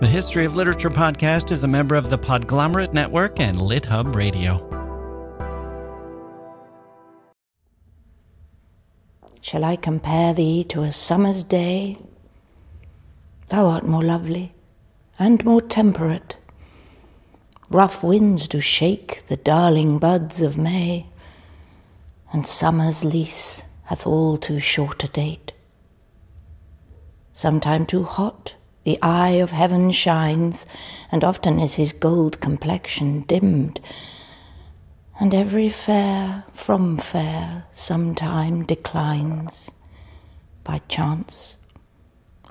The History of Literature podcast is a member of the Podglomerate Network and LitHub Radio. Shall I compare thee to a summer's day? Thou art more lovely and more temperate. Rough winds do shake the darling buds of May, and summer's lease hath all too short a date. Sometime too hot, the eye of heaven shines, and often is his gold complexion dimmed. And every fair from fair sometime declines by chance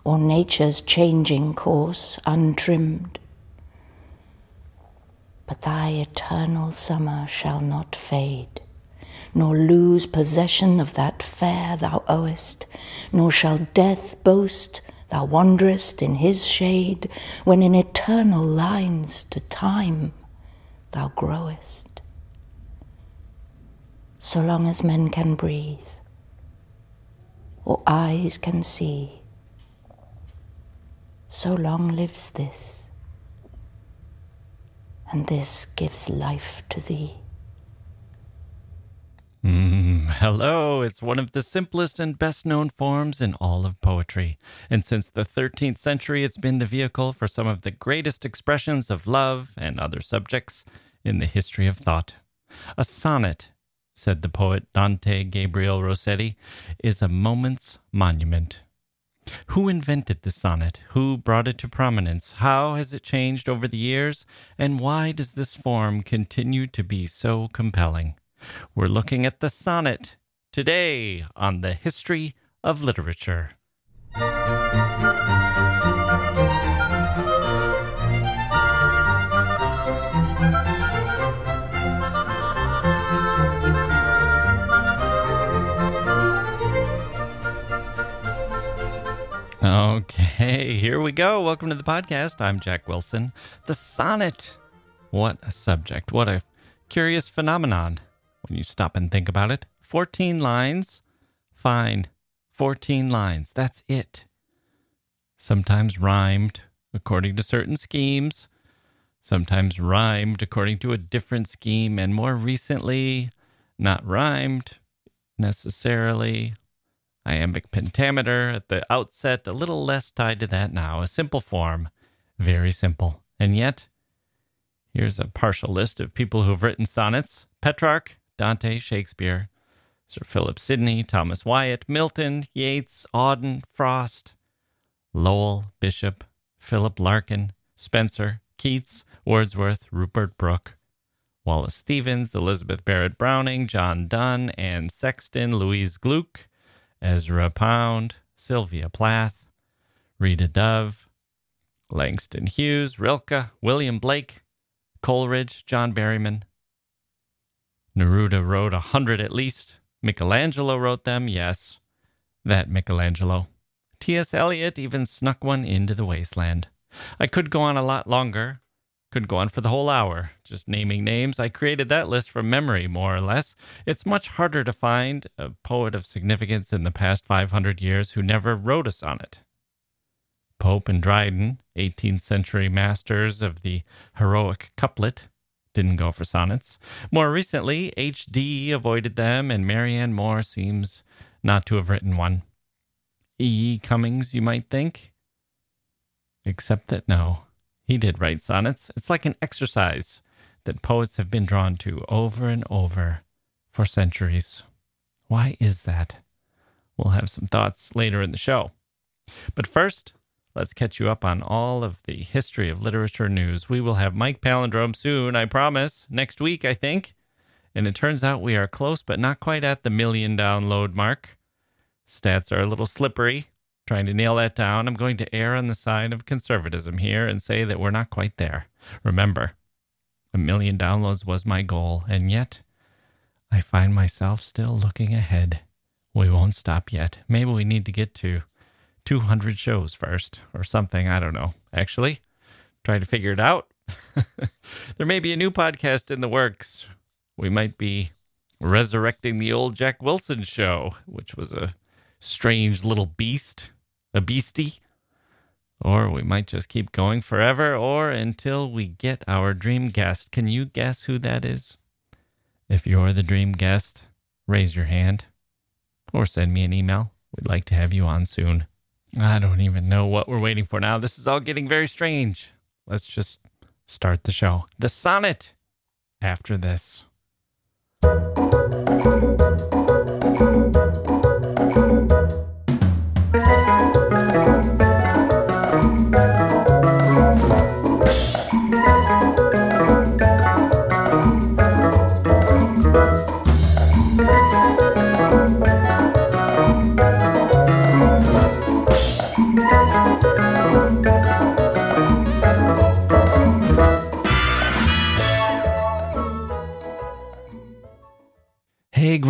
or nature's changing course untrimmed. But thy eternal summer shall not fade, nor lose possession of that fair thou owest, nor shall death boast thou wanderest in his shade, when in eternal lines to time thou growest. So long as men can breathe, or eyes can see, so long lives this, and this gives life to thee. Mm, hello, it's one of the simplest and best known forms in all of poetry. And since the 13th century, it's been the vehicle for some of the greatest expressions of love and other subjects in the history of thought. A sonnet, said the poet Dante Gabriel Rossetti, is a moment's monument. Who invented the sonnet? Who brought it to prominence? How has it changed over the years? And why does this form continue to be so compelling? We're looking at the sonnet today on the history of literature. Okay, here we go. Welcome to the podcast. I'm Jacke Wilson. The sonnet. What a subject. What a curious phenomenon when you stop and think about it. 14 lines. Fine. 14 lines. That's it. Sometimes rhymed according to certain schemes, sometimes rhymed according to a different scheme, and more recently, not rhymed necessarily. Iambic pentameter at the outset, a little less tied to that now. A simple form, very simple. And yet, here's a partial list of people who've written sonnets Petrarch, Dante, Shakespeare, Sir Philip Sidney, Thomas Wyatt, Milton, Yeats, Auden, Frost, Lowell, Bishop, Philip Larkin, Spenser, Keats, Wordsworth, Rupert Brooke, Wallace Stevens, Elizabeth Barrett Browning, John Donne, Anne Sexton, Louise Gluck, Ezra Pound, Sylvia Plath, Rita Dove, Langston Hughes, Rilke, William Blake, Coleridge, John Berryman, Neruda wrote a hundred at least. Michelangelo wrote them, yes. That Michelangelo. T.S. Eliot even snuck one into the wasteland. I could go on a lot longer. Could go on for the whole hour, just naming names. I created that list from memory, more or less. It's much harder to find a poet of significance in the past 500 years who never wrote a sonnet. Pope and Dryden, 18th century masters of the heroic couplet, didn't go for sonnets. More recently, H.D. avoided them, and Marianne Moore seems not to have written one. E. Cummings, you might think. Except that no, he did write sonnets. It's like an exercise that poets have been drawn to over and over for centuries. Why is that? We'll have some thoughts later in the show. But first, Let's catch you up on all of the history of literature news. We will have Mike Palindrome soon, I promise. Next week, I think. And it turns out we are close, but not quite at the million download mark. Stats are a little slippery. Trying to nail that down. I'm going to err on the side of conservatism here and say that we're not quite there. Remember, a million downloads was my goal, and yet I find myself still looking ahead. We won't stop yet. Maybe we need to get to 200 shows first or something. I don't know. Actually, trying to figure it out. there may be a new podcast in the works. We might be resurrecting the old Jacke Wilson show, which was a strange little beast, a beastie. Or we might just keep going forever or until we get our dream guest. Can you guess who that is? If you're the dream guest, raise your hand or send me an email. We'd like to have you on soon. I don't even know what we're waiting for now. This is all getting very strange. Let's just start the show. The sonnet after this.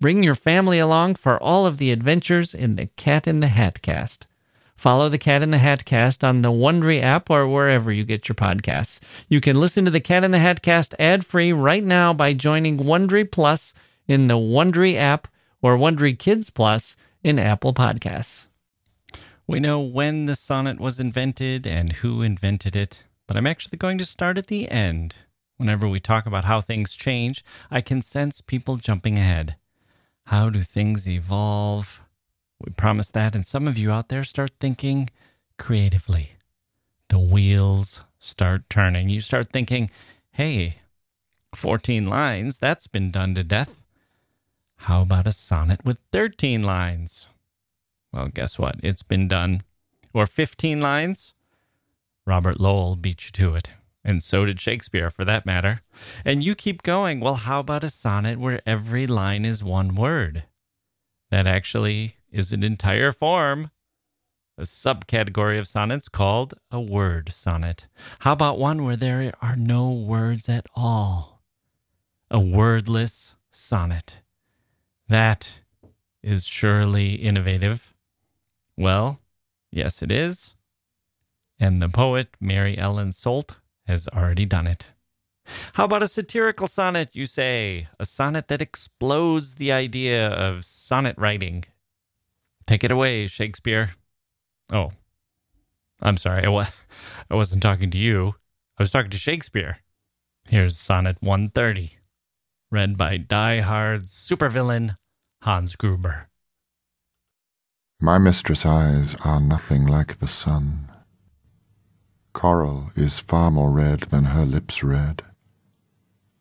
bring your family along for all of the adventures in the Cat in the Hat cast. Follow the Cat in the Hat cast on the Wondery app or wherever you get your podcasts. You can listen to the Cat in the Hat cast ad free right now by joining Wondery Plus in the Wondery app or Wondery Kids Plus in Apple Podcasts. We know when the sonnet was invented and who invented it, but I'm actually going to start at the end. Whenever we talk about how things change, I can sense people jumping ahead. How do things evolve? We promise that, and some of you out there start thinking creatively. The wheels start turning. You start thinking, hey, 14 lines, that's been done to death. How about a sonnet with 13 lines? Well, guess what? It's been done. Or 15 lines? Robert Lowell beat you to it. And so did Shakespeare, for that matter. And you keep going. Well, how about a sonnet where every line is one word? That actually is an entire form, a subcategory of sonnets called a word sonnet. How about one where there are no words at all? A wordless sonnet. That is surely innovative. Well, yes, it is. And the poet Mary Ellen Solt has already done it. How about a satirical sonnet, you say? A sonnet that explodes the idea of sonnet writing. Take it away, Shakespeare. Oh, I'm sorry. I, wa- I wasn't talking to you. I was talking to Shakespeare. Here's Sonnet 130, read by die-hard supervillain Hans Gruber. My mistress' eyes are nothing like the sun. Coral is far more red than her lips red.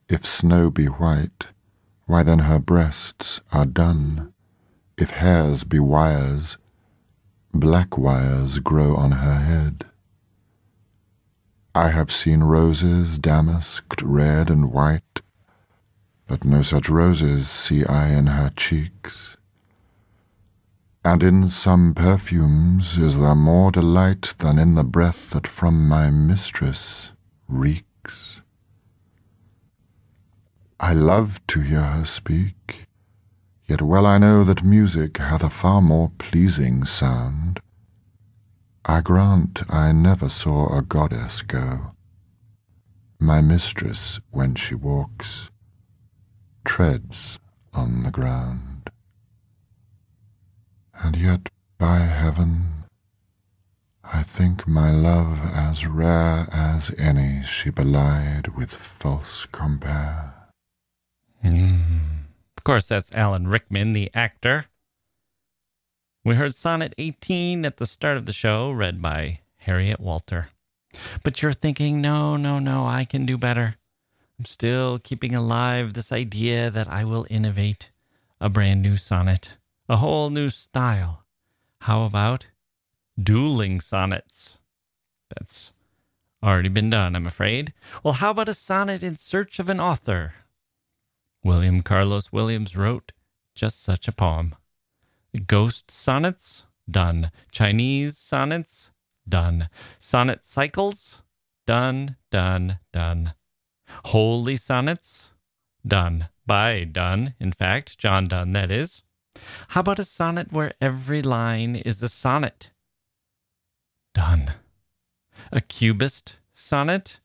If snow be white, why then her breasts are dun. If hairs be wires, black wires grow on her head. I have seen roses damasked red and white, but no such roses see I in her cheeks. And in some perfumes is there more delight than in the breath that from my mistress reeks. I love to hear her speak, yet well I know that music hath a far more pleasing sound. I grant I never saw a goddess go. My mistress, when she walks, treads on the ground. And yet, by heaven, I think my love as rare as any she belied with false compare. Mm. Of course, that's Alan Rickman, the actor. We heard Sonnet 18 at the start of the show, read by Harriet Walter. But you're thinking, no, no, no, I can do better. I'm still keeping alive this idea that I will innovate a brand new sonnet, a whole new style. How about dueling sonnets? That's already been done, I'm afraid. Well, how about a sonnet in search of an author? William Carlos Williams wrote just such a poem. Ghost sonnets? Done. Chinese sonnets? Done. Sonnet cycles? Done, done, done. Holy sonnets? Done. By Donne, in fact, John Donne, that is. How about a sonnet where every line is a sonnet? Done. A cubist sonnet?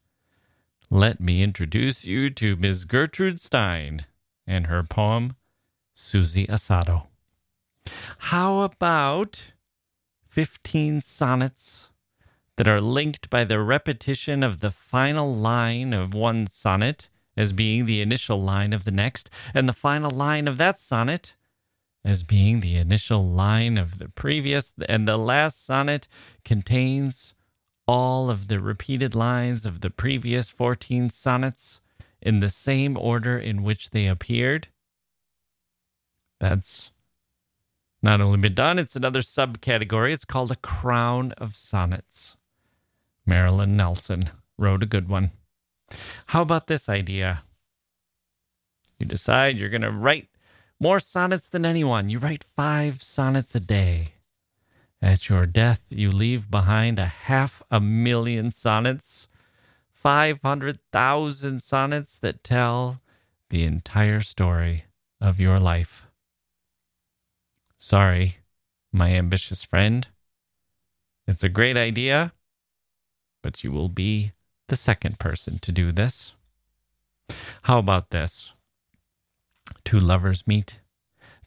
Let me introduce you to Ms. Gertrude Stein and her poem, Susie Asado. How about 15 sonnets that are linked by the repetition of the final line of one sonnet as being the initial line of the next, and the final line of that sonnet as being the initial line of the previous, and the last sonnet contains all of the repeated lines of the previous 14 sonnets in the same order in which they appeared. That's not only been done, it's another subcategory. It's called a crown of sonnets. Marilyn Nelson wrote a good one. How about this idea? You decide you're going to write more sonnets than anyone. You write five sonnets a day. At your death, you leave behind a half a million sonnets, 500,000 sonnets that tell the entire story of your life. Sorry, my ambitious friend. It's a great idea, but you will be the second person to do this. How about this? Two lovers meet.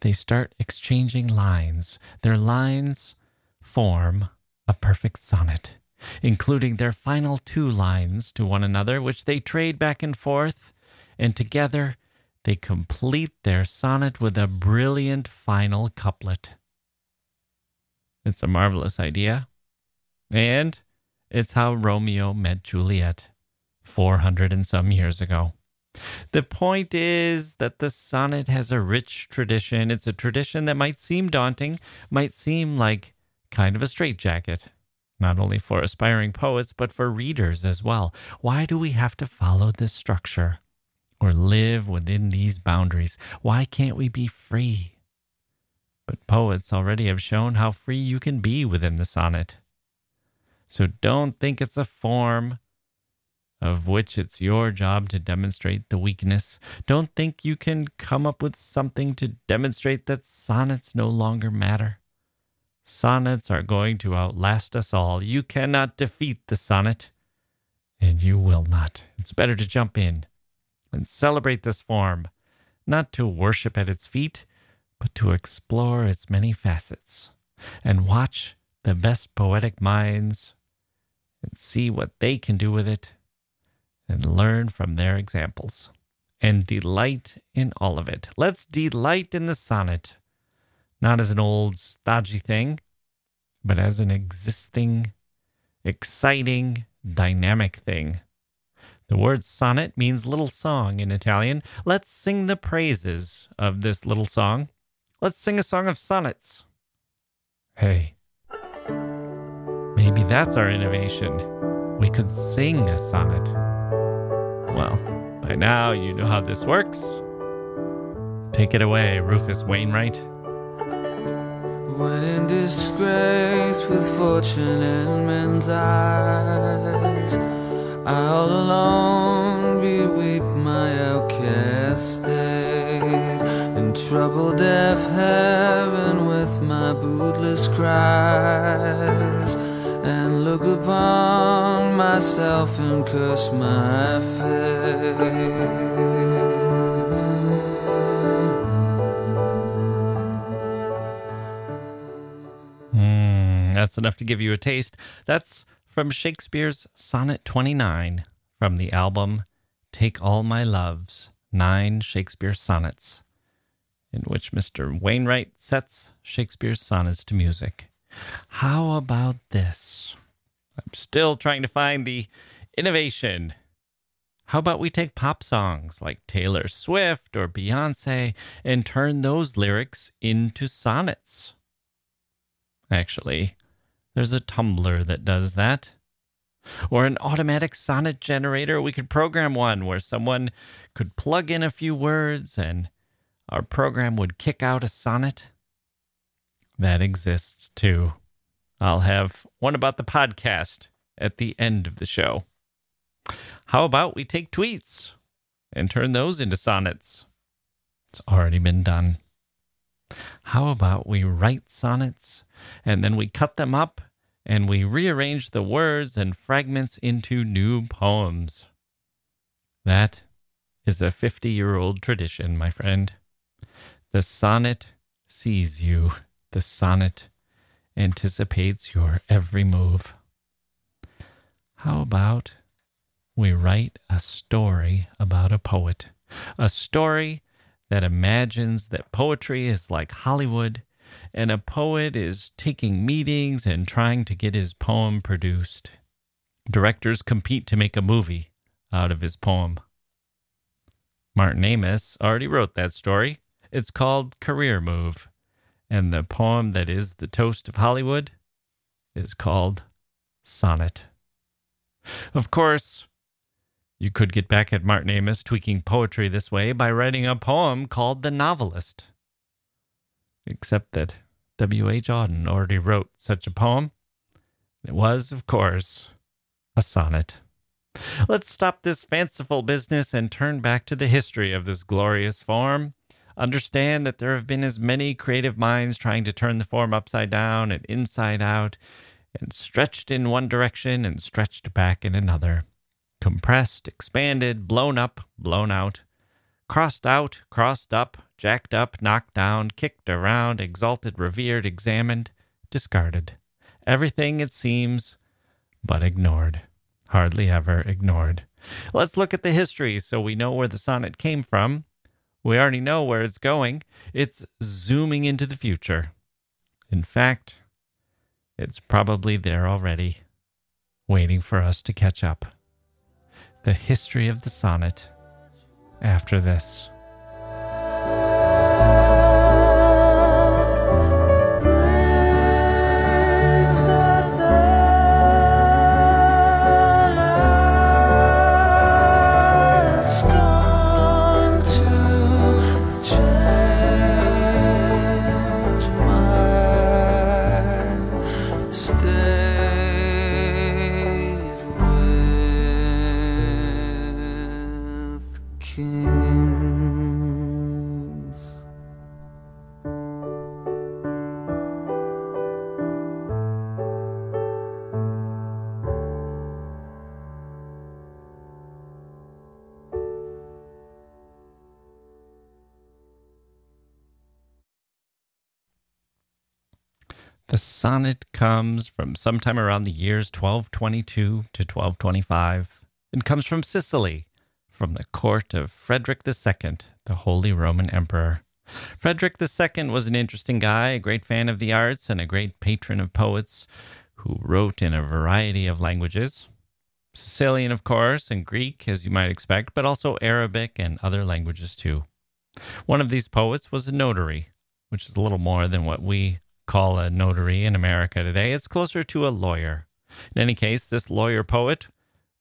They start exchanging lines. Their lines form a perfect sonnet, including their final two lines to one another, which they trade back and forth, and together they complete their sonnet with a brilliant final couplet. It's a marvelous idea. And it's how Romeo met Juliet 400 and some years ago. The point is that the sonnet has a rich tradition. It's a tradition that might seem daunting, might seem like kind of a straitjacket, not only for aspiring poets, but for readers as well. Why do we have to follow this structure? or live within these boundaries? Why can't we be free? But poets already have shown how free you can be within the sonnet. So don't think it's a form of which it's your job to demonstrate the weakness. Don't think you can come up with something to demonstrate that sonnets no longer matter. Sonnets are going to outlast us all. You cannot defeat the sonnet, and you will not. It's better to jump in and celebrate this form, not to worship at its feet, but to explore its many facets and watch the best poetic minds and see what they can do with it and learn from their examples and delight in all of it. Let's delight in the sonnet, not as an old stodgy thing, but as an existing, exciting, dynamic thing the word sonnet means little song in Italian. Let's sing the praises of this little song. Let's sing a song of sonnets. Hey, maybe that's our innovation. We could sing a sonnet. Well, by now you know how this works. Take it away, Rufus Wainwright. When in disgrace with fortune in men's eyes I all alone beweep my outcast state In trouble deaf heaven with my bootless cries look upon myself and curse my fate Mm, that's enough to give you a taste. That's from Shakespeare's Sonnet 29 from the album Take All My Loves Nine Shakespeare Sonnets, in which Mr. Wainwright sets Shakespeare's sonnets to music. How about this? I'm still trying to find the innovation How about we take pop songs like Taylor Swift or Beyonce and turn those lyrics into sonnets? Actually, there's a Tumblr that does that. Or an automatic sonnet generator. We could program one where someone could plug in a few words and our program would kick out a sonnet. That exists too. I'll have one about the podcast at the end of the show. How about we take tweets and turn those into sonnets? It's already been done. How about we write sonnets and then we cut them up and we rearrange the words and fragments into new poems? That is a 50 year old tradition, my friend. The sonnet sees you, the sonnet anticipates your every move. How about we write a story about a poet? A story that imagines that poetry is like Hollywood and a poet is taking meetings and trying to get his poem produced. Directors compete to make a movie out of his poem. Martin Amis already wrote that story. It's called Career Move. And the poem that is the toast of Hollywood is called Sonnet. Of course, you could get back at Martin Amis tweaking poetry this way by writing a poem called The Novelist. Except that W.H. Auden already wrote such a poem. It was, of course, a sonnet. Let's stop this fanciful business and turn back to the history of this glorious form. Understand that there have been as many creative minds trying to turn the form upside down and inside out, and stretched in one direction and stretched back in another. Compressed, expanded, blown up, blown out, crossed out, crossed up, jacked up, knocked down, kicked around, exalted, revered, examined, discarded. Everything, it seems, but ignored. Hardly ever ignored. Let's look at the history so we know where the sonnet came from we already know where it's going. It's zooming into the future. In fact, it's probably there already, waiting for us to catch up. The history of the sonnet after this. Sonnet comes from sometime around the years 1222 to 1225 and comes from Sicily, from the court of Frederick II, the Holy Roman Emperor. Frederick II was an interesting guy, a great fan of the arts, and a great patron of poets who wrote in a variety of languages. Sicilian, of course, and Greek, as you might expect, but also Arabic and other languages too. One of these poets was a notary, which is a little more than what we call a notary in America today. It's closer to a lawyer. In any case, this lawyer poet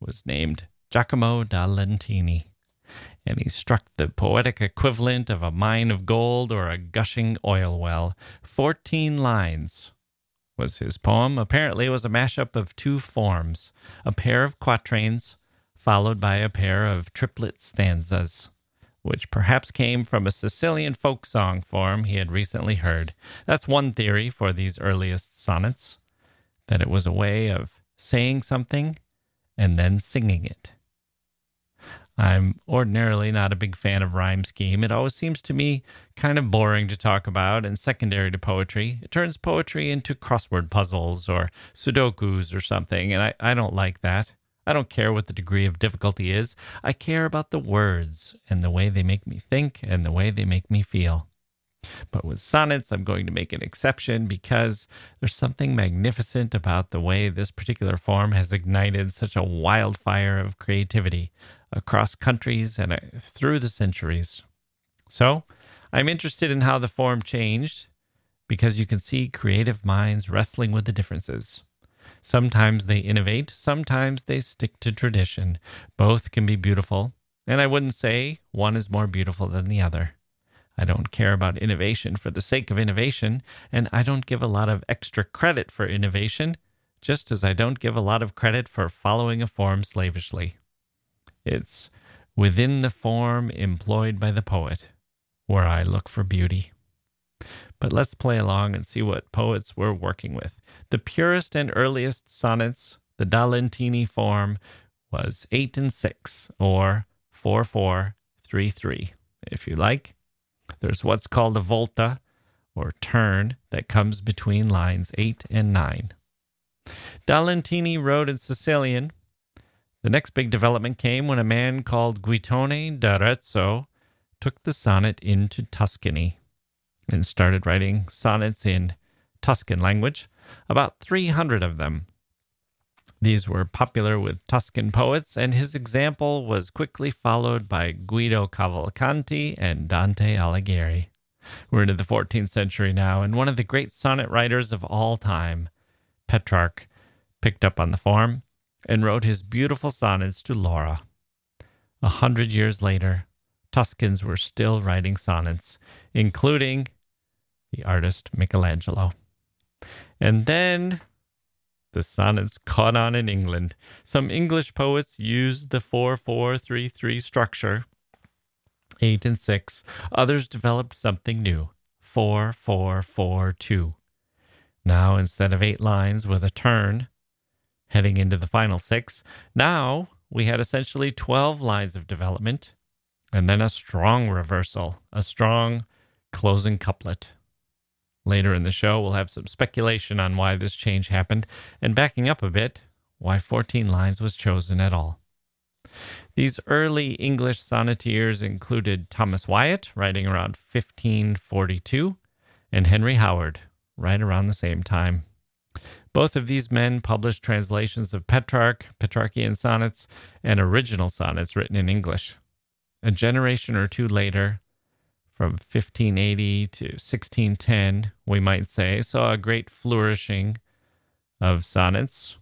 was named Giacomo da Lentini, and he struck the poetic equivalent of a mine of gold or a gushing oil well. Fourteen lines was his poem. Apparently, it was a mashup of two forms a pair of quatrains, followed by a pair of triplet stanzas which perhaps came from a Sicilian folk song form he had recently heard. That's one theory for these earliest sonnets, that it was a way of saying something and then singing it. I'm ordinarily not a big fan of rhyme scheme. It always seems to me kind of boring to talk about and secondary to poetry. It turns poetry into crossword puzzles or sudokus or something, and I, I don't like that. I don't care what the degree of difficulty is. I care about the words and the way they make me think and the way they make me feel. But with sonnets, I'm going to make an exception because there's something magnificent about the way this particular form has ignited such a wildfire of creativity across countries and uh, through the centuries. So, I'm interested in how the form changed because you can see creative minds wrestling with the differences. Sometimes they innovate, sometimes they stick to tradition. Both can be beautiful, and I wouldn't say one is more beautiful than the other. I don't care about innovation for the sake of innovation, and I don't give a lot of extra credit for innovation, just as I don't give a lot of credit for following a form slavishly. It's within the form employed by the poet where I look for beauty. But let's play along and see what poets were working with. The purest and earliest sonnets, the Da Lentini form, was 8 and 6, or 4 4 3 3, if you like. There's what's called a volta, or turn, that comes between lines 8 and 9. Da Lentini wrote in Sicilian. The next big development came when a man called Guitone d'Arezzo took the sonnet into Tuscany and started writing sonnets in Tuscan language, about 300 of them. These were popular with Tuscan poets, and his example was quickly followed by Guido Cavalcanti and Dante Alighieri. We're into the 14th century now, and one of the great sonnet writers of all time, Petrarch, picked up on the form and wrote his beautiful sonnets to Laura. A hundred years later, Tuscans were still writing sonnets, including the artist Michelangelo. And then the sonnets caught on in England. Some English poets used the 4 4 3 3 structure, 8 and 6. Others developed something new 4 4 4 2. Now, instead of eight lines with a turn heading into the final six, now we had essentially 12 lines of development and then a strong reversal, a strong closing couplet. Later in the show, we'll have some speculation on why this change happened, and backing up a bit, why 14 lines was chosen at all. These early English sonneteers included Thomas Wyatt, writing around 1542, and Henry Howard, right around the same time. Both of these men published translations of Petrarch, Petrarchian sonnets, and original sonnets written in English a generation or two later, from 1580 to 1610, we might say, saw a great flourishing of sonnets.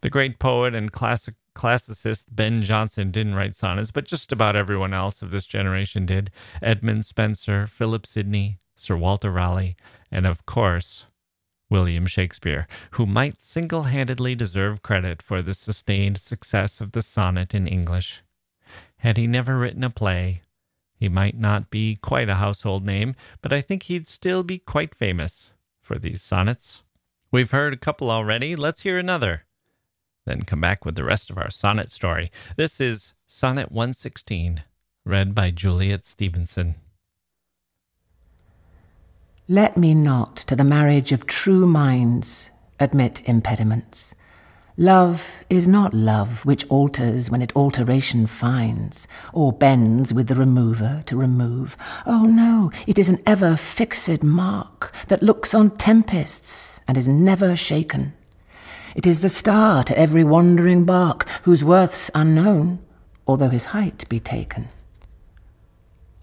The great poet and classic classicist Ben Jonson didn't write sonnets, but just about everyone else of this generation did. Edmund Spenser, Philip Sidney, Sir Walter Raleigh, and of course, William Shakespeare, who might single handedly deserve credit for the sustained success of the sonnet in English. Had he never written a play, he might not be quite a household name, but I think he'd still be quite famous for these sonnets. We've heard a couple already. Let's hear another. Then come back with the rest of our sonnet story. This is Sonnet 116, read by Juliet Stevenson. Let me not to the marriage of true minds admit impediments Love is not love which alters when it alteration finds, or bends with the remover to remove. Oh no, it is an ever fixed mark that looks on tempests and is never shaken. It is the star to every wandering bark, whose worth's unknown, although his height be taken.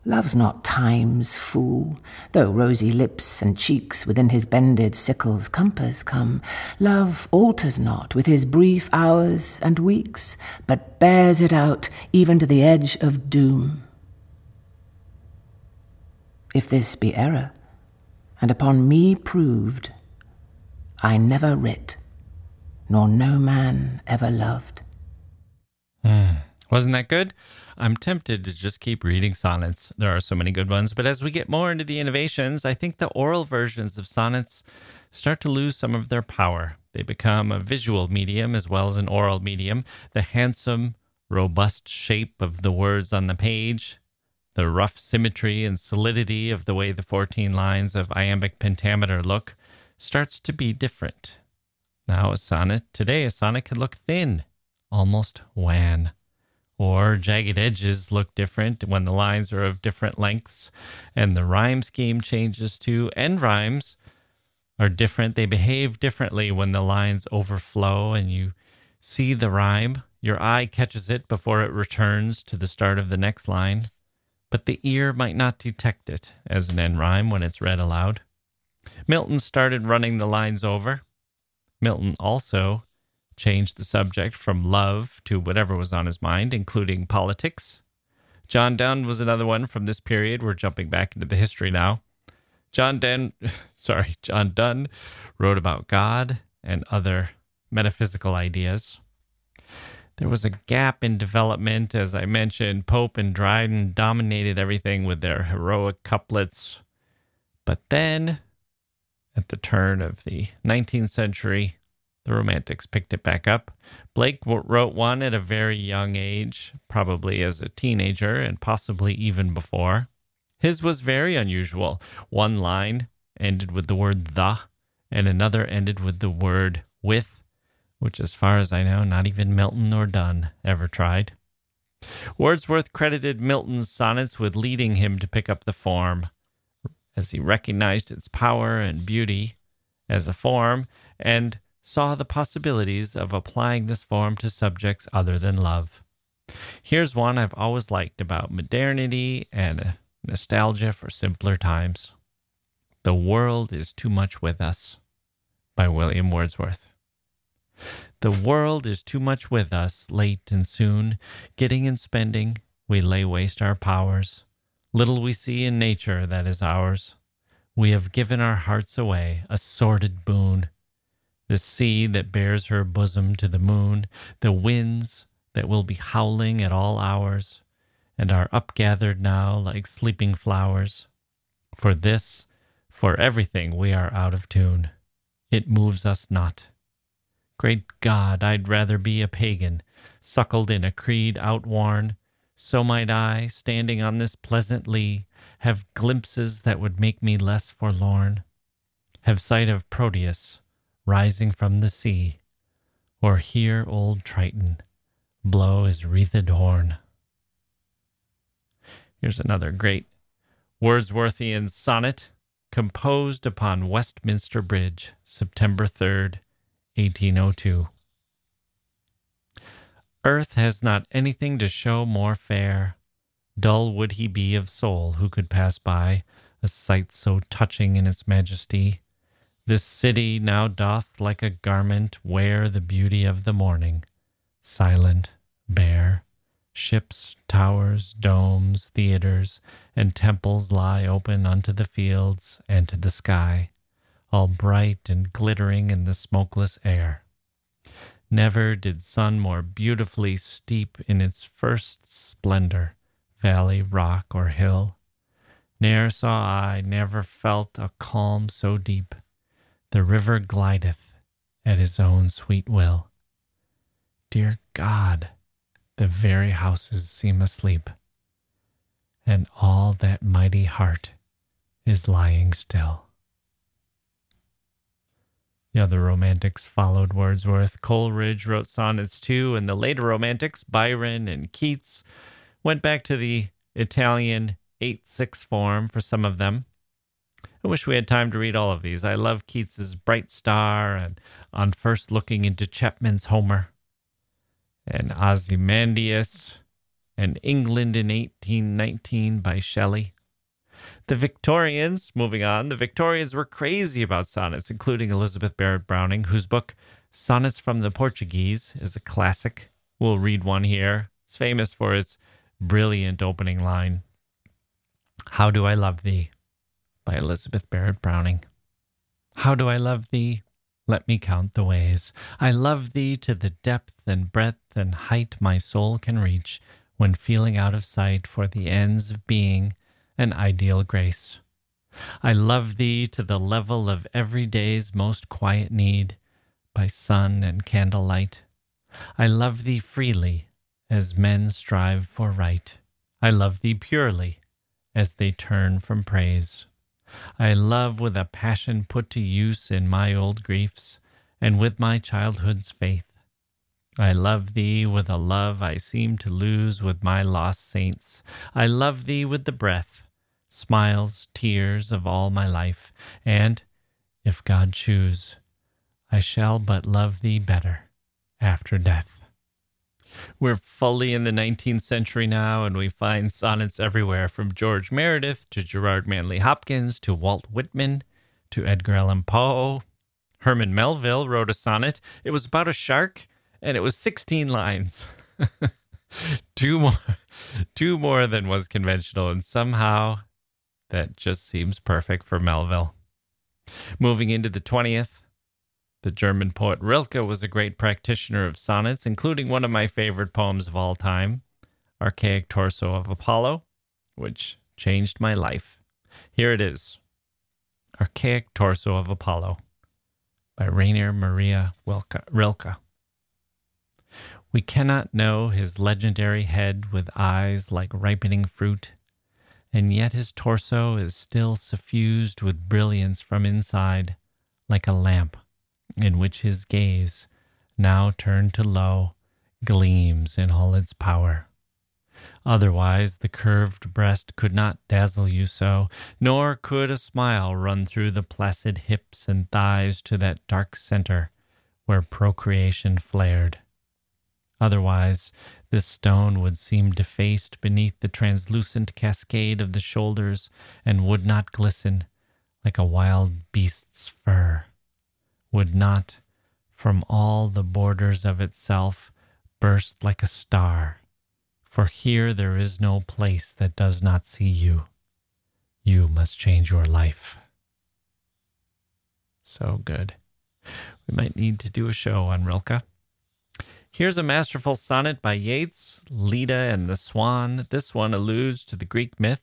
Love's not time's fool, though rosy lips and cheeks within his bended sickle's compass come. Love alters not with his brief hours and weeks, but bears it out even to the edge of doom. If this be error, and upon me proved, I never writ, nor no man ever loved. Mm. Wasn't that good? I'm tempted to just keep reading sonnets. There are so many good ones. But as we get more into the innovations, I think the oral versions of sonnets start to lose some of their power. They become a visual medium as well as an oral medium. The handsome, robust shape of the words on the page, the rough symmetry and solidity of the way the 14 lines of iambic pentameter look, starts to be different. Now, a sonnet, today, a sonnet can look thin, almost wan or jagged edges look different when the lines are of different lengths and the rhyme scheme changes too. End rhymes are different. They behave differently when the lines overflow and you see the rhyme your eye catches it before it returns to the start of the next line, but the ear might not detect it as an end rhyme when it's read aloud. Milton started running the lines over. Milton also changed the subject from love to whatever was on his mind, including politics. John Donne was another one from this period. We're jumping back into the history now. John Donne, sorry, John Donne wrote about God and other metaphysical ideas. There was a gap in development, as I mentioned. Pope and Dryden dominated everything with their heroic couplets. But then, at the turn of the 19th century, the Romantics picked it back up. Blake wrote one at a very young age, probably as a teenager and possibly even before. His was very unusual. One line ended with the word the, and another ended with the word with, which, as far as I know, not even Milton or Donne ever tried. Wordsworth credited Milton's sonnets with leading him to pick up the form, as he recognized its power and beauty as a form and saw the possibilities of applying this form to subjects other than love. Here's one I've always liked about modernity and nostalgia for simpler times. The World is Too Much With Us by William Wordsworth. The world is too much with us, late and soon. Getting and spending, we lay waste our powers. Little we see in nature that is ours. We have given our hearts away, a sordid boon. The sea that bears her bosom to the moon, the winds that will be howling at all hours, and are upgathered now like sleeping flowers. For this, for everything, we are out of tune. It moves us not. Great God, I'd rather be a pagan, suckled in a creed outworn. So might I, standing on this pleasant lea, have glimpses that would make me less forlorn. Have sight of Proteus rising from the sea, or hear old Triton blow his wreathed horn. Here's another great Wordsworthian sonnet composed upon Westminster Bridge, September 3rd, 1802. Earth has not anything to show more fair. Dull would he be of soul who could pass by a sight so touching in its majesty. This city now doth like a garment wear the beauty of the morning, silent, bare, Ships, towers, domes, theaters, and temples lie open unto the fields and to the sky, all bright and glittering in the smokeless air. Never did sun more beautifully steep in its first splendor valley, rock, or hill. Ne'er saw I, never felt a calm so deep. The river glideth at his own sweet will. Dear God! the very houses seem asleep, and all that mighty heart is lying still. The other romantics followed Wordsworth. Coleridge wrote sonnets too, and the later romantics, Byron and Keats, went back to the Italian 8 6 form for some of them. I wish we had time to read all of these. I love Keats's Bright Star and On First Looking into Chapman's Homer and Ozymandias, and England in 1819 by Shelley. The Victorians, moving on, the Victorians were crazy about sonnets, including Elizabeth Barrett Browning, whose book Sonnets from the Portuguese is a classic. We'll read one here. It's famous for its brilliant opening line How Do I Love Thee? By Elizabeth Barrett Browning. How do I love thee? Let me count the ways. I love thee to the depth and breadth and height my soul can reach when feeling out of sight for the ends of being an ideal grace. I love thee to the level of every day's most quiet need by sun and candlelight. I love thee freely as men strive for right. I love thee purely as they turn from praise. I love with a passion put to use in my old griefs, and with my childhood's faith. I love thee with a love I seem to lose with my lost saints. I love thee with the breath, smiles, tears of all my life, and, if God choose, I shall but love thee better after death. We're fully in the 19th century now, and we find sonnets everywhere from George Meredith to Gerard Manley Hopkins to Walt Whitman to Edgar Allan Poe. Herman Melville wrote a sonnet. It was about a shark, and it was 16 lines. two more, two more than was conventional, and somehow that just seems perfect for Melville. Moving into the 20th, the German poet Rilke was a great practitioner of sonnets, including one of my favorite poems of all time, Archaic Torso of Apollo, which changed my life. Here it is Archaic Torso of Apollo by Rainer Maria Rilke. We cannot know his legendary head with eyes like ripening fruit, and yet his torso is still suffused with brilliance from inside, like a lamp in which his gaze, now turned to low, gleams in all its power. Otherwise, the curved breast could not dazzle you so, nor could a smile run through the placid hips and thighs to that dark center where procreation flared. Otherwise, this stone would seem defaced beneath the translucent cascade of the shoulders and would not glisten like a wild beast's fur would not, from all the borders of itself, burst like a star. For here there is no place that does not see you. You must change your life. So good. We might need to do a show on Rilke. Here's a masterful sonnet by Yeats, Leda and the Swan. This one alludes to the Greek myth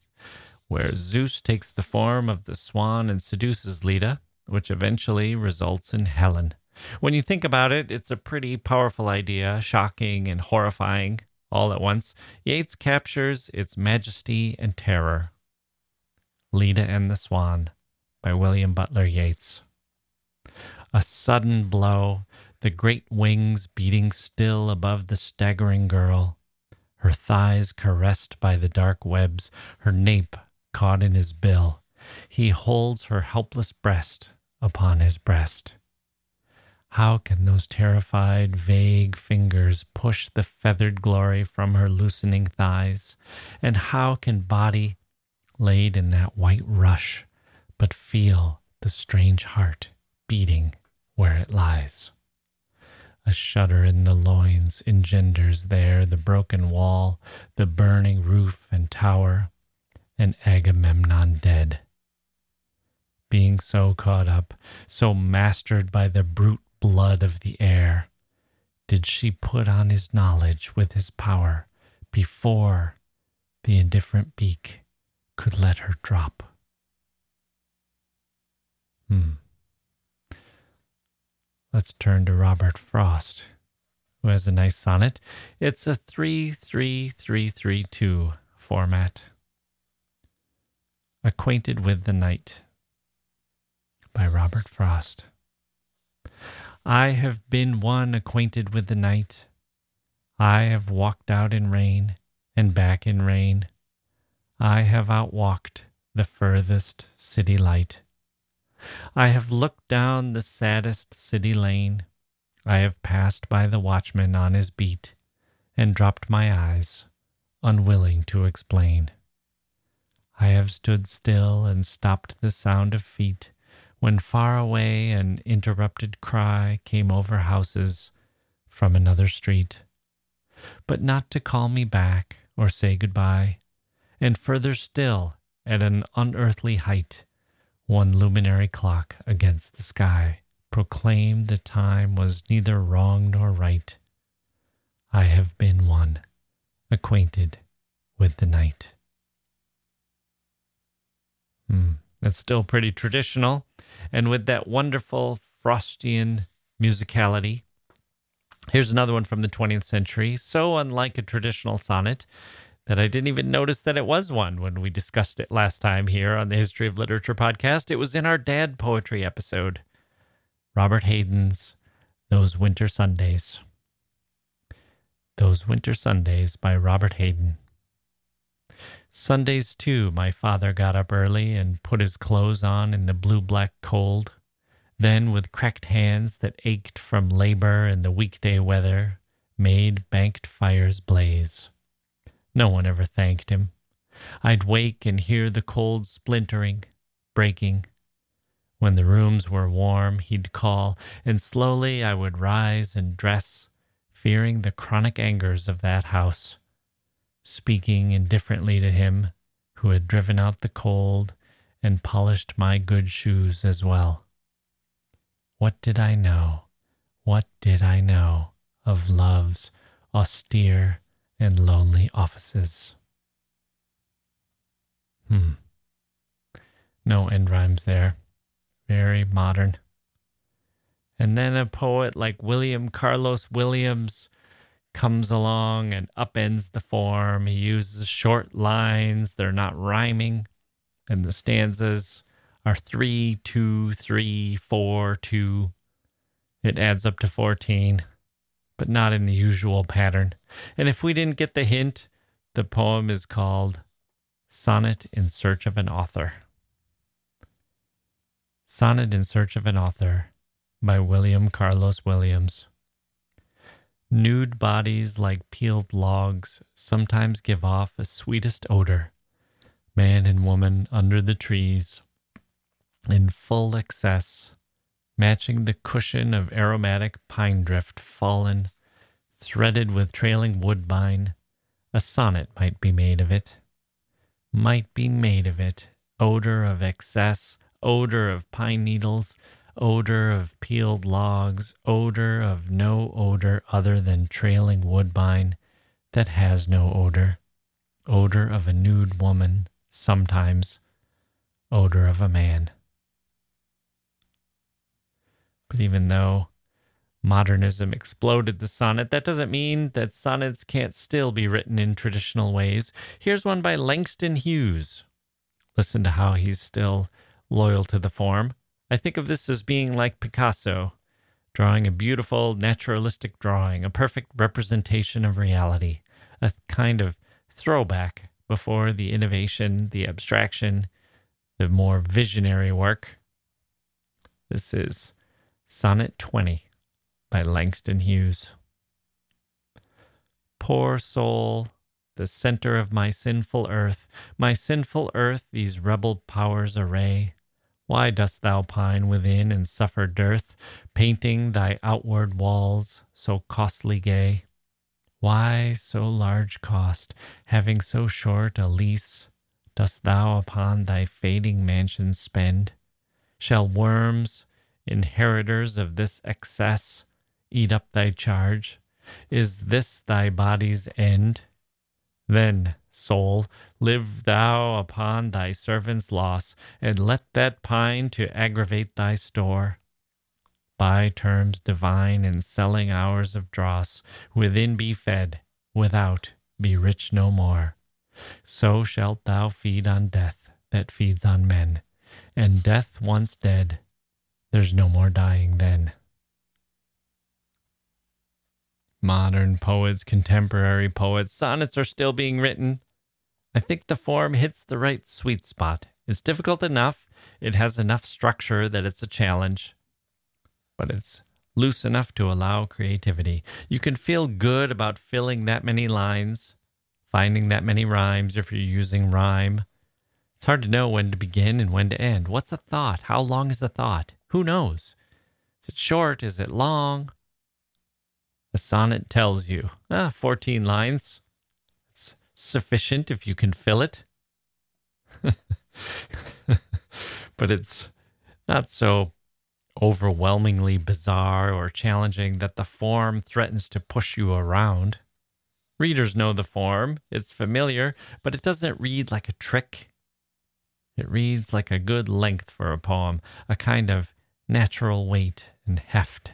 where Zeus takes the form of the swan and seduces Leda which eventually results in Helen. When you think about it, it's a pretty powerful idea, shocking and horrifying all at once. Yeats captures its majesty and terror. Leda and the Swan by William Butler Yeats. A sudden blow, the great wings beating still above the staggering girl, her thighs caressed by the dark webs, her nape caught in his bill. He holds her helpless breast upon his breast. How can those terrified, vague fingers push the feathered glory from her loosening thighs? And how can body, laid in that white rush, but feel the strange heart beating where it lies? A shudder in the loins engenders there the broken wall, the burning roof and tower, and Agamemnon dead being so caught up, so mastered by the brute blood of the air, did she put on his knowledge with his power before the indifferent beak could let her drop. Hmm. Let's turn to Robert Frost, who has a nice sonnet. It's a 33332 format. Acquainted with the Night by Robert Frost. I have been one acquainted with the night. I have walked out in rain and back in rain. I have outwalked the furthest city light. I have looked down the saddest city lane. I have passed by the watchman on his beat and dropped my eyes, unwilling to explain. I have stood still and stopped the sound of feet when far away an interrupted cry came over houses from another street, but not to call me back or say goodbye, and further still, at an unearthly height, one luminary clock against the sky proclaimed the time was neither wrong nor right. I have been one, acquainted with the night. That's still pretty traditional. And with that wonderful Frostian musicality. Here's another one from the 20th century, so unlike a traditional sonnet that I didn't even notice that it was one when we discussed it last time here on the History of Literature podcast. It was in our dad poetry episode. Robert Hayden's Those Winter Sundays. Those Winter Sundays by Robert Hayden. Sundays, too, my father got up early and put his clothes on in the blue black cold. Then, with cracked hands that ached from labor and the weekday weather, made banked fires blaze. No one ever thanked him. I'd wake and hear the cold splintering, breaking. When the rooms were warm, he'd call, and slowly I would rise and dress, fearing the chronic angers of that house, speaking indifferently to him who had driven out the cold and polished my good shoes as well. What did I know? What did I know of love's austere and lonely offices? Hmm. No end rhymes there. Very modern. And then a poet like William Carlos Williams comes along and upends the form. He uses short lines, they're not rhyming, and the stanzas are three, two, three, four, two. It adds up to 14, but not in the usual pattern. And if we didn't get the hint, the poem is called Sonnet in Search of an Author. Sonnet in Search of an Author by William Carlos Williams. Nude bodies like peeled logs sometimes give off a sweetest odor. Man and woman under the trees, in full excess, matching the cushion of aromatic pine drift fallen, threaded with trailing woodbine. A sonnet might be made of it. Might be made of it. Odor of excess, odor of pine needles, odor of peeled logs, odor of no odor other than trailing woodbine that has no odor, odor of a nude woman, sometimes, odor of a man. But even though modernism exploded the sonnet, that doesn't mean that sonnets can't still be written in traditional ways. Here's one by Langston Hughes. Listen to how he's still loyal to the form. I think of this as being like Picasso, drawing a beautiful naturalistic drawing, a perfect representation of reality, a kind of throwback before the innovation, the abstraction, the more visionary work. This is Sonnet 20 by Langston Hughes. Poor soul, the center of my sinful earth, my sinful earth these rebel powers array. Why dost thou pine within and suffer dearth, painting thy outward walls so costly gay? Why so large cost, having so short a lease, dost thou upon thy fading mansion spend? Shall worms, inheritors of this excess, eat up thy charge? Is this thy body's end? Then, soul, live thou upon thy servant's loss, and let that pine to aggravate thy store. By terms divine in selling hours of dross, within be fed, without be rich no more. So shalt thou feed on death that feeds on men, and death once dead, there's no more dying then. Modern poets, contemporary poets, sonnets are still being written. I think the form hits the right sweet spot. It's difficult enough, it has enough structure that it's a challenge, but it's loose enough to allow creativity. You can feel good about filling that many lines, finding that many rhymes if you're using rhyme. It's hard to know when to begin and when to end. What's a thought? How long is a thought? Who knows? Is it short? Is it long? A sonnet tells you, ah, 14 lines. Sufficient if you can fill it. but it's not so overwhelmingly bizarre or challenging that the form threatens to push you around. Readers know the form, it's familiar, but it doesn't read like a trick. It reads like a good length for a poem, a kind of natural weight and heft.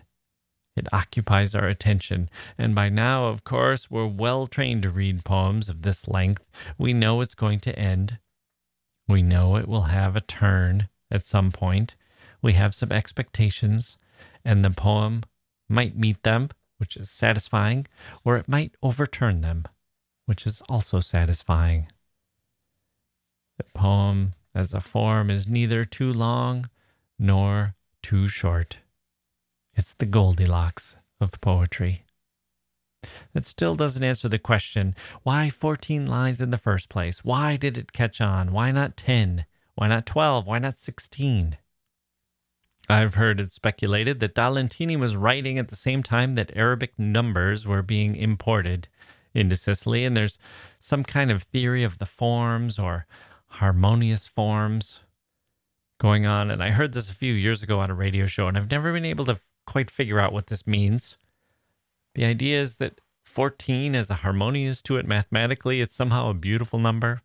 It occupies our attention, and by now, of course, we're well trained to read poems of this length. We know it's going to end. We know it will have a turn at some point. We have some expectations, and the poem might meet them, which is satisfying, or it might overturn them, which is also satisfying. The poem as a form is neither too long nor too short. It's the Goldilocks of poetry. That still doesn't answer the question why 14 lines in the first place? Why did it catch on? Why not 10? Why not 12? Why not 16? I've heard it speculated that Da Lentini was writing at the same time that Arabic numbers were being imported into Sicily, and there's some kind of theory of the forms or harmonious forms going on. And I heard this a few years ago on a radio show, and I've never been able to quite figure out what this means. The idea is that 14 is a harmonious to it mathematically. It's somehow a beautiful number.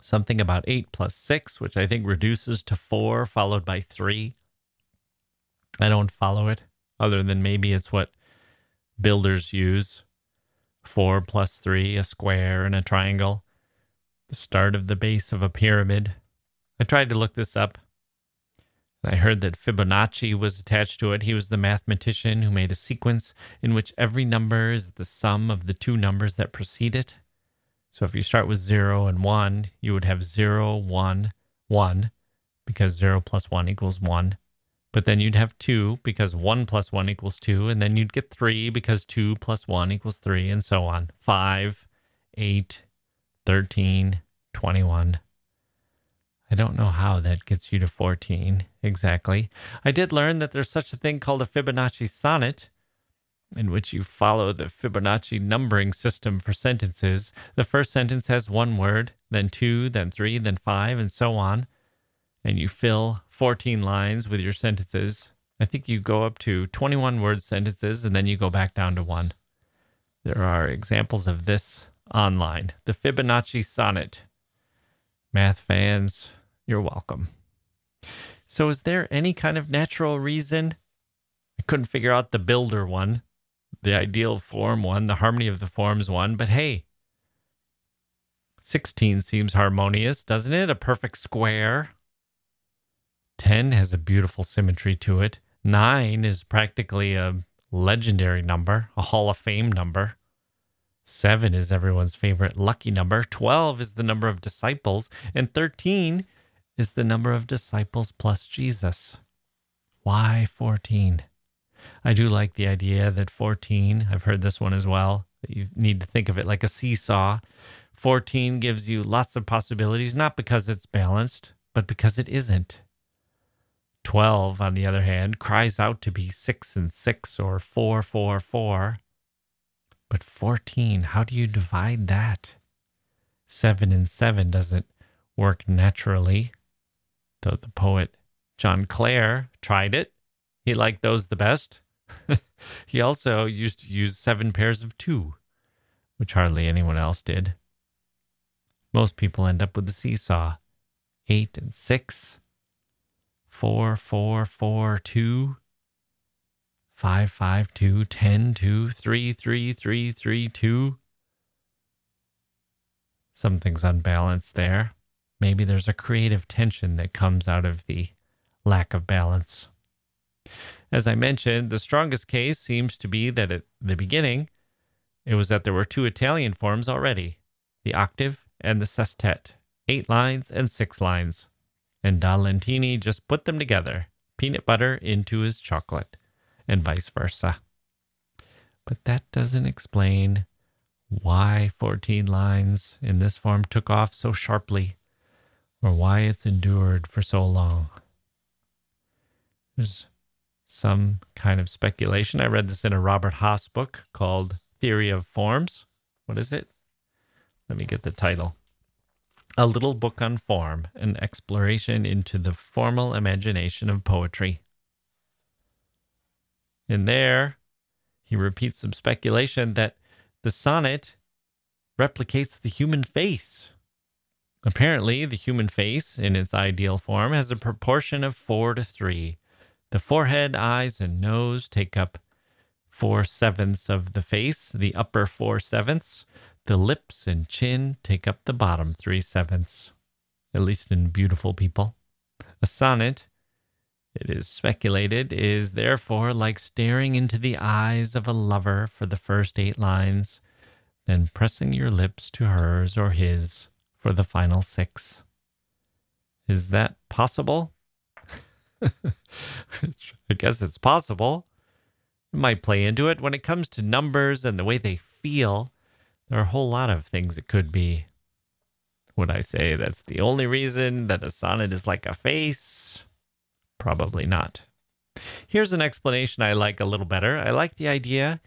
Something about 8 plus 6, which I think reduces to 4, followed by 3. I don't follow it, other than maybe it's what builders use 4 plus 3, a square and a triangle, the start of the base of a pyramid. I tried to look this up. I heard that Fibonacci was attached to it. He was the mathematician who made a sequence in which every number is the sum of the two numbers that precede it. So if you start with 0 and 1, you would have 0, 1, 1, because 0 plus 1 equals 1. But then you'd have 2 because 1 plus 1 equals 2. And then you'd get 3 because 2 plus 1 equals 3, and so on. 5, 8, 13, 21. I don't know how that gets you to 14 exactly. I did learn that there's such a thing called a Fibonacci sonnet, in which you follow the Fibonacci numbering system for sentences. The first sentence has one word, then two, then three, then five, and so on. And you fill 14 lines with your sentences. I think you go up to 21 word sentences and then you go back down to one. There are examples of this online. The Fibonacci sonnet. Math fans, you're welcome. So, is there any kind of natural reason? I couldn't figure out the builder one, the ideal form one, the harmony of the forms one, but hey, 16 seems harmonious, doesn't it? A perfect square. 10 has a beautiful symmetry to it. 9 is practically a legendary number, a Hall of Fame number. Seven is everyone's favorite lucky number. 12 is the number of disciples. And 13 is the number of disciples plus Jesus. Why 14? I do like the idea that 14, I've heard this one as well, that you need to think of it like a seesaw. 14 gives you lots of possibilities, not because it's balanced, but because it isn't. 12, on the other hand, cries out to be 6 and 6 or 4, 4, 4. But 14, how do you divide that? 7 and 7 doesn't work naturally though the poet John Clare tried it. He liked those the best. he also used to use seven pairs of two, which hardly anyone else did. Most people end up with the seesaw eight and six, four, four, four, two, five, five, two, ten, two, three, three, three, three, two. Something's unbalanced there. Maybe there's a creative tension that comes out of the lack of balance. As I mentioned, the strongest case seems to be that at the beginning, it was that there were two Italian forms already the octave and the sestet, eight lines and six lines. And Da Lentini just put them together, peanut butter into his chocolate, and vice versa. But that doesn't explain why 14 lines in this form took off so sharply or why it's endured for so long. There's some kind of speculation. I read this in a Robert Hass book called Theory of Forms. What is it? Let me get the title. A Little Book on Form, an exploration into the formal imagination of poetry. In there, he repeats some speculation that the sonnet replicates the human face Apparently, the human face, in its ideal form, has a proportion of 4 to 3. The forehead, eyes, and nose take up 4 sevenths of the face, the upper 4 sevenths. The lips and chin take up the bottom 3 sevenths, at least in beautiful people. A sonnet, it is speculated, is therefore like staring into the eyes of a lover for the first eight lines, then pressing your lips to hers or his for the final six. Is that possible? I guess it's possible. might play into it. When it comes to numbers and the way they feel, there are a whole lot of things it could be. Would I say that's the only reason that a sonnet is like a face? Probably not. Here's an explanation I like a little better. I like the idea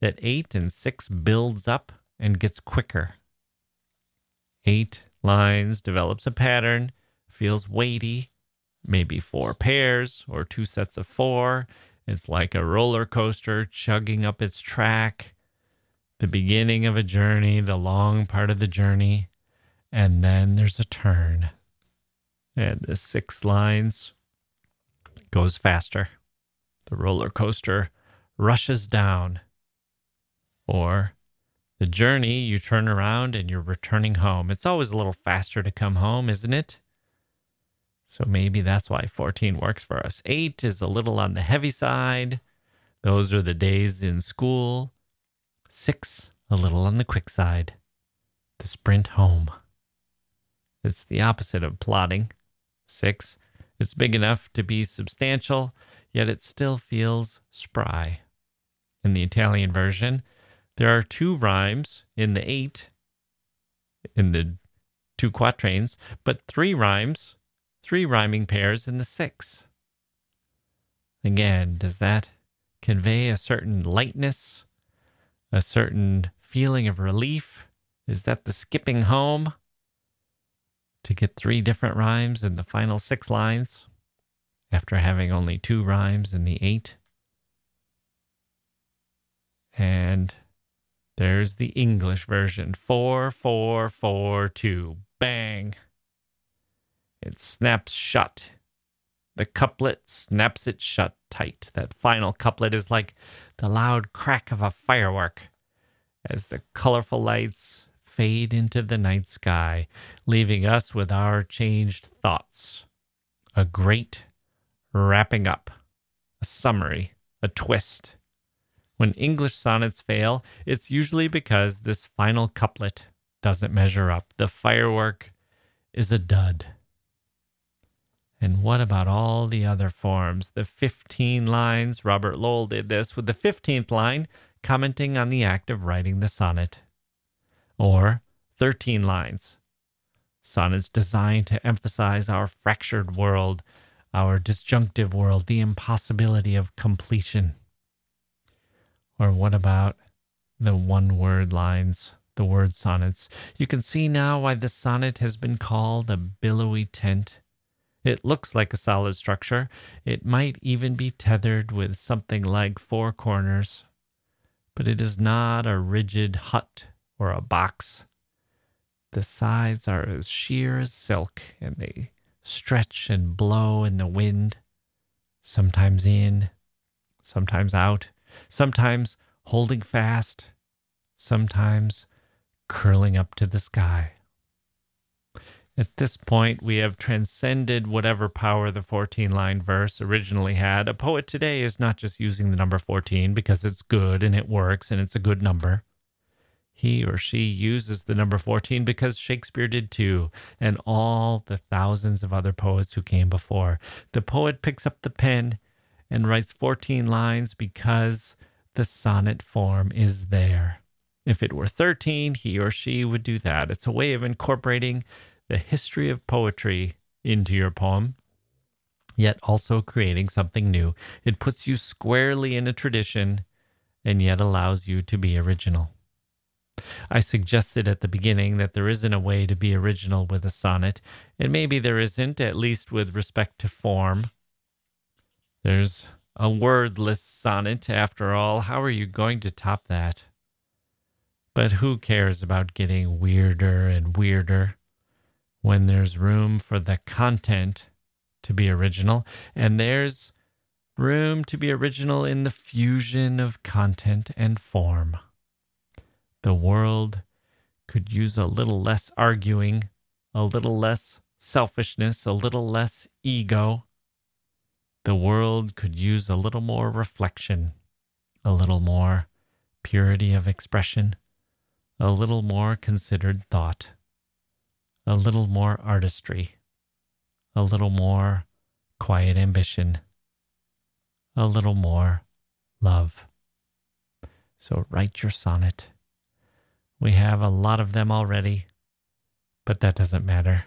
that eight and six builds up and gets quicker. Eight lines develops a pattern, feels weighty, maybe four pairs or two sets of four. It's like a roller coaster chugging up its track, the beginning of a journey, the long part of the journey, and then there's a turn. And the six lines goes faster. The roller coaster rushes down. Or the journey, you turn around and you're returning home. It's always a little faster to come home, isn't it? So maybe that's why 14 works for us. 8 is a little on the heavy side. Those are the days in school. 6, a little on the quick side. The sprint home. It's the opposite of plodding. 6, it's big enough to be substantial, yet it still feels spry. In the Italian version, there are two rhymes in the 8, in the two quatrains, but three rhymes three rhyming pairs in the six. Again, does that convey a certain lightness, a certain feeling of relief? Is that the skipping home to get three different rhymes in the final six lines after having only two rhymes in the eight? And there's the English version four, four, four, two. Bang. It snaps shut. The couplet snaps it shut tight. That final couplet is like the loud crack of a firework as the colorful lights fade into the night sky, leaving us with our changed thoughts. A great wrapping up, a summary, a twist. When English sonnets fail, it's usually because this final couplet doesn't measure up. The firework is a dud. And what about all the other forms? The 15 lines, Robert Lowell did this with the 15th line commenting on the act of writing the sonnet. Or 13 lines. Sonnets designed to emphasize our fractured world, our disjunctive world, the impossibility of completion. Or what about the one word lines, the word sonnets? You can see now why the sonnet has been called a billowy tent it looks like a solid structure. It might even be tethered with something like four corners, but it is not a rigid hut or a box. The sides are as sheer as silk, and they stretch and blow in the wind, sometimes in, sometimes out, sometimes holding fast, sometimes curling up to the sky. At this point, we have transcended whatever power the 14 line verse originally had. A poet today is not just using the number 14 because it's good and it works and it's a good number. He or she uses the number 14 because Shakespeare did too, and all the thousands of other poets who came before. The poet picks up the pen and writes 14 lines because the sonnet form is there. If it were 13, he or she would do that. It's a way of incorporating the history of poetry into your poem, yet also creating something new. It puts you squarely in a tradition and yet allows you to be original. I suggested at the beginning that there isn't a way to be original with a sonnet, and maybe there isn't, at least with respect to form. There's a wordless sonnet, after all. How are you going to top that? But who cares about getting weirder and weirder? when there's room for the content to be original, and there's room to be original in the fusion of content and form. The world could use a little less arguing, a little less selfishness, a little less ego. The world could use a little more reflection, a little more purity of expression, a little more considered thought a little more artistry, a little more quiet ambition, a little more love. So write your sonnet. We have a lot of them already, but that doesn't matter.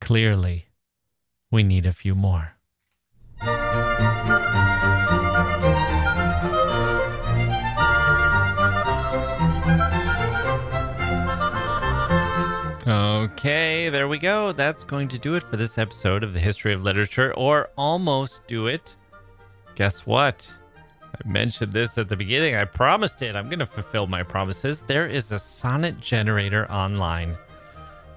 Clearly, we need a few more. Okay, there we go. That's going to do it for this episode of the History of Literature, or almost do it. Guess what? I mentioned this at the beginning. I promised it. I'm going to fulfill my promises. There is a sonnet generator online,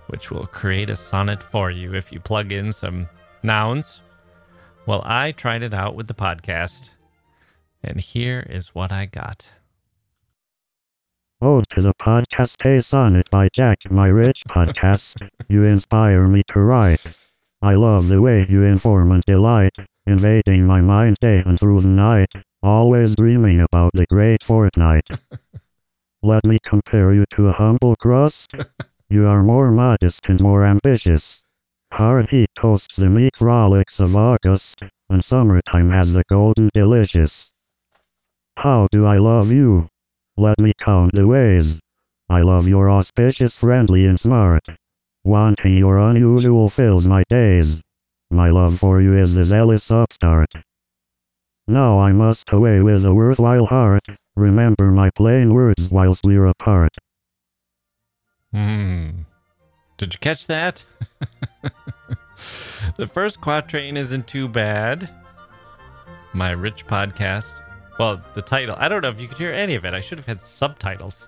which will create a sonnet for you if you plug in some nouns. Well, I tried it out with the podcast, and here is what I got. Oh, to the podcast A Sonnet by Jacke, my rich podcast. You inspire me to write. I love the way you inform and delight, invading my mind day and through the night, always dreaming about the great fortnight. Let me compare you to a humble crust. You are more modest and more ambitious. Hard heat toasts the meek frolics of August, and summertime has the golden delicious. How do I love you? Let me count the ways. I love your auspicious, friendly, and smart. Wanting your unusual fills my days. My love for you is the zealous upstart. Now I must away with a worthwhile heart. Remember my plain words whilst we're apart. Hmm. Did you catch that? the first quatrain isn't too bad. My rich podcast well, the title. I don't know if you could hear any of it. I should have had subtitles.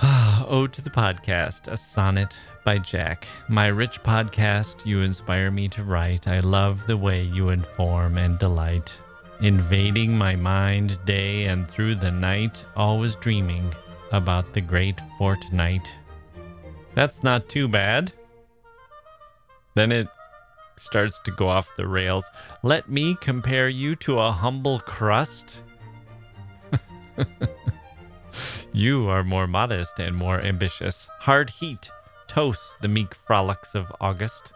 Ode to the podcast, a sonnet by Jacke. My rich podcast, you inspire me to write. I love the way you inform and delight. Invading my mind day and through the night, always dreaming about the great fortnight. That's not too bad. Then it starts to go off the rails. Let me compare you to a humble crust. you are more modest and more ambitious. Hard heat toasts the meek frolics of August,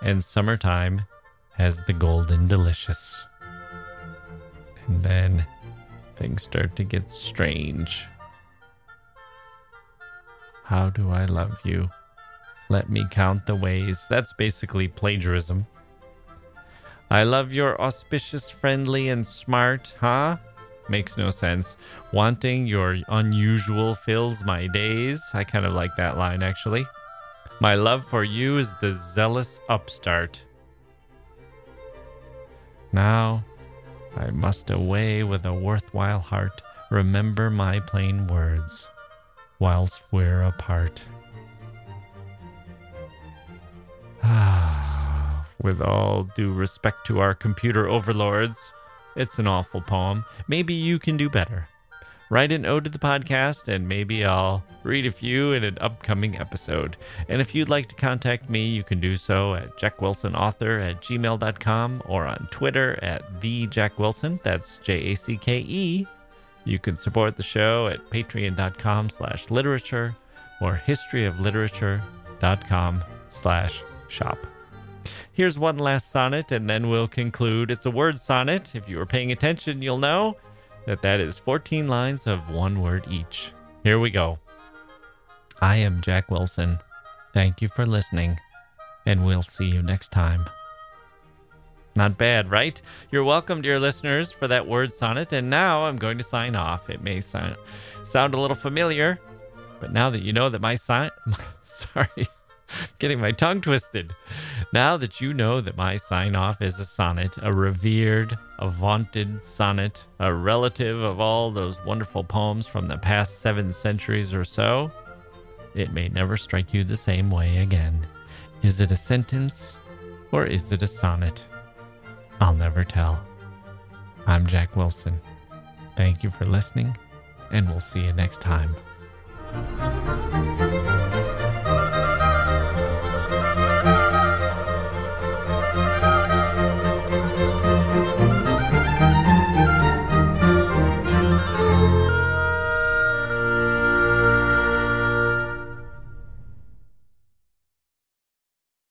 and summertime has the golden delicious. And then things start to get strange. How do I love you? Let me count the ways. That's basically plagiarism. I love your auspicious, friendly, and smart, huh? Makes no sense. Wanting your unusual fills my days. I kind of like that line, actually. My love for you is the zealous upstart. Now, I must away with a worthwhile heart. Remember my plain words whilst we're apart. Ah, with all due respect to our computer overlords, it's an awful poem. Maybe you can do better. Write an ode to the podcast, and maybe I'll read a few in an upcoming episode. And if you'd like to contact me, you can do so at jackewilsonauthor at gmail.com or on Twitter at the Jacke Wilson. That's J A C K E. You can support the show at patreon.com slash literature or historyofliterature.com slash shop. Here's one last sonnet, and then we'll conclude. It's a word sonnet. If you were paying attention, you'll know that that is 14 lines of one word each. Here we go. I am Jacke Wilson. Thank you for listening, and we'll see you next time. Not bad, right? You're welcome, dear listeners, for that word sonnet. And now I'm going to sign off. It may sound, sound a little familiar, but now that you know that my sign, sorry, getting my tongue twisted. Now that you know that my sign off is a sonnet, a revered, a vaunted sonnet, a relative of all those wonderful poems from the past seven centuries or so, it may never strike you the same way again. Is it a sentence or is it a sonnet? I'll never tell. I'm Jacke Wilson. Thank you for listening, and we'll see you next time.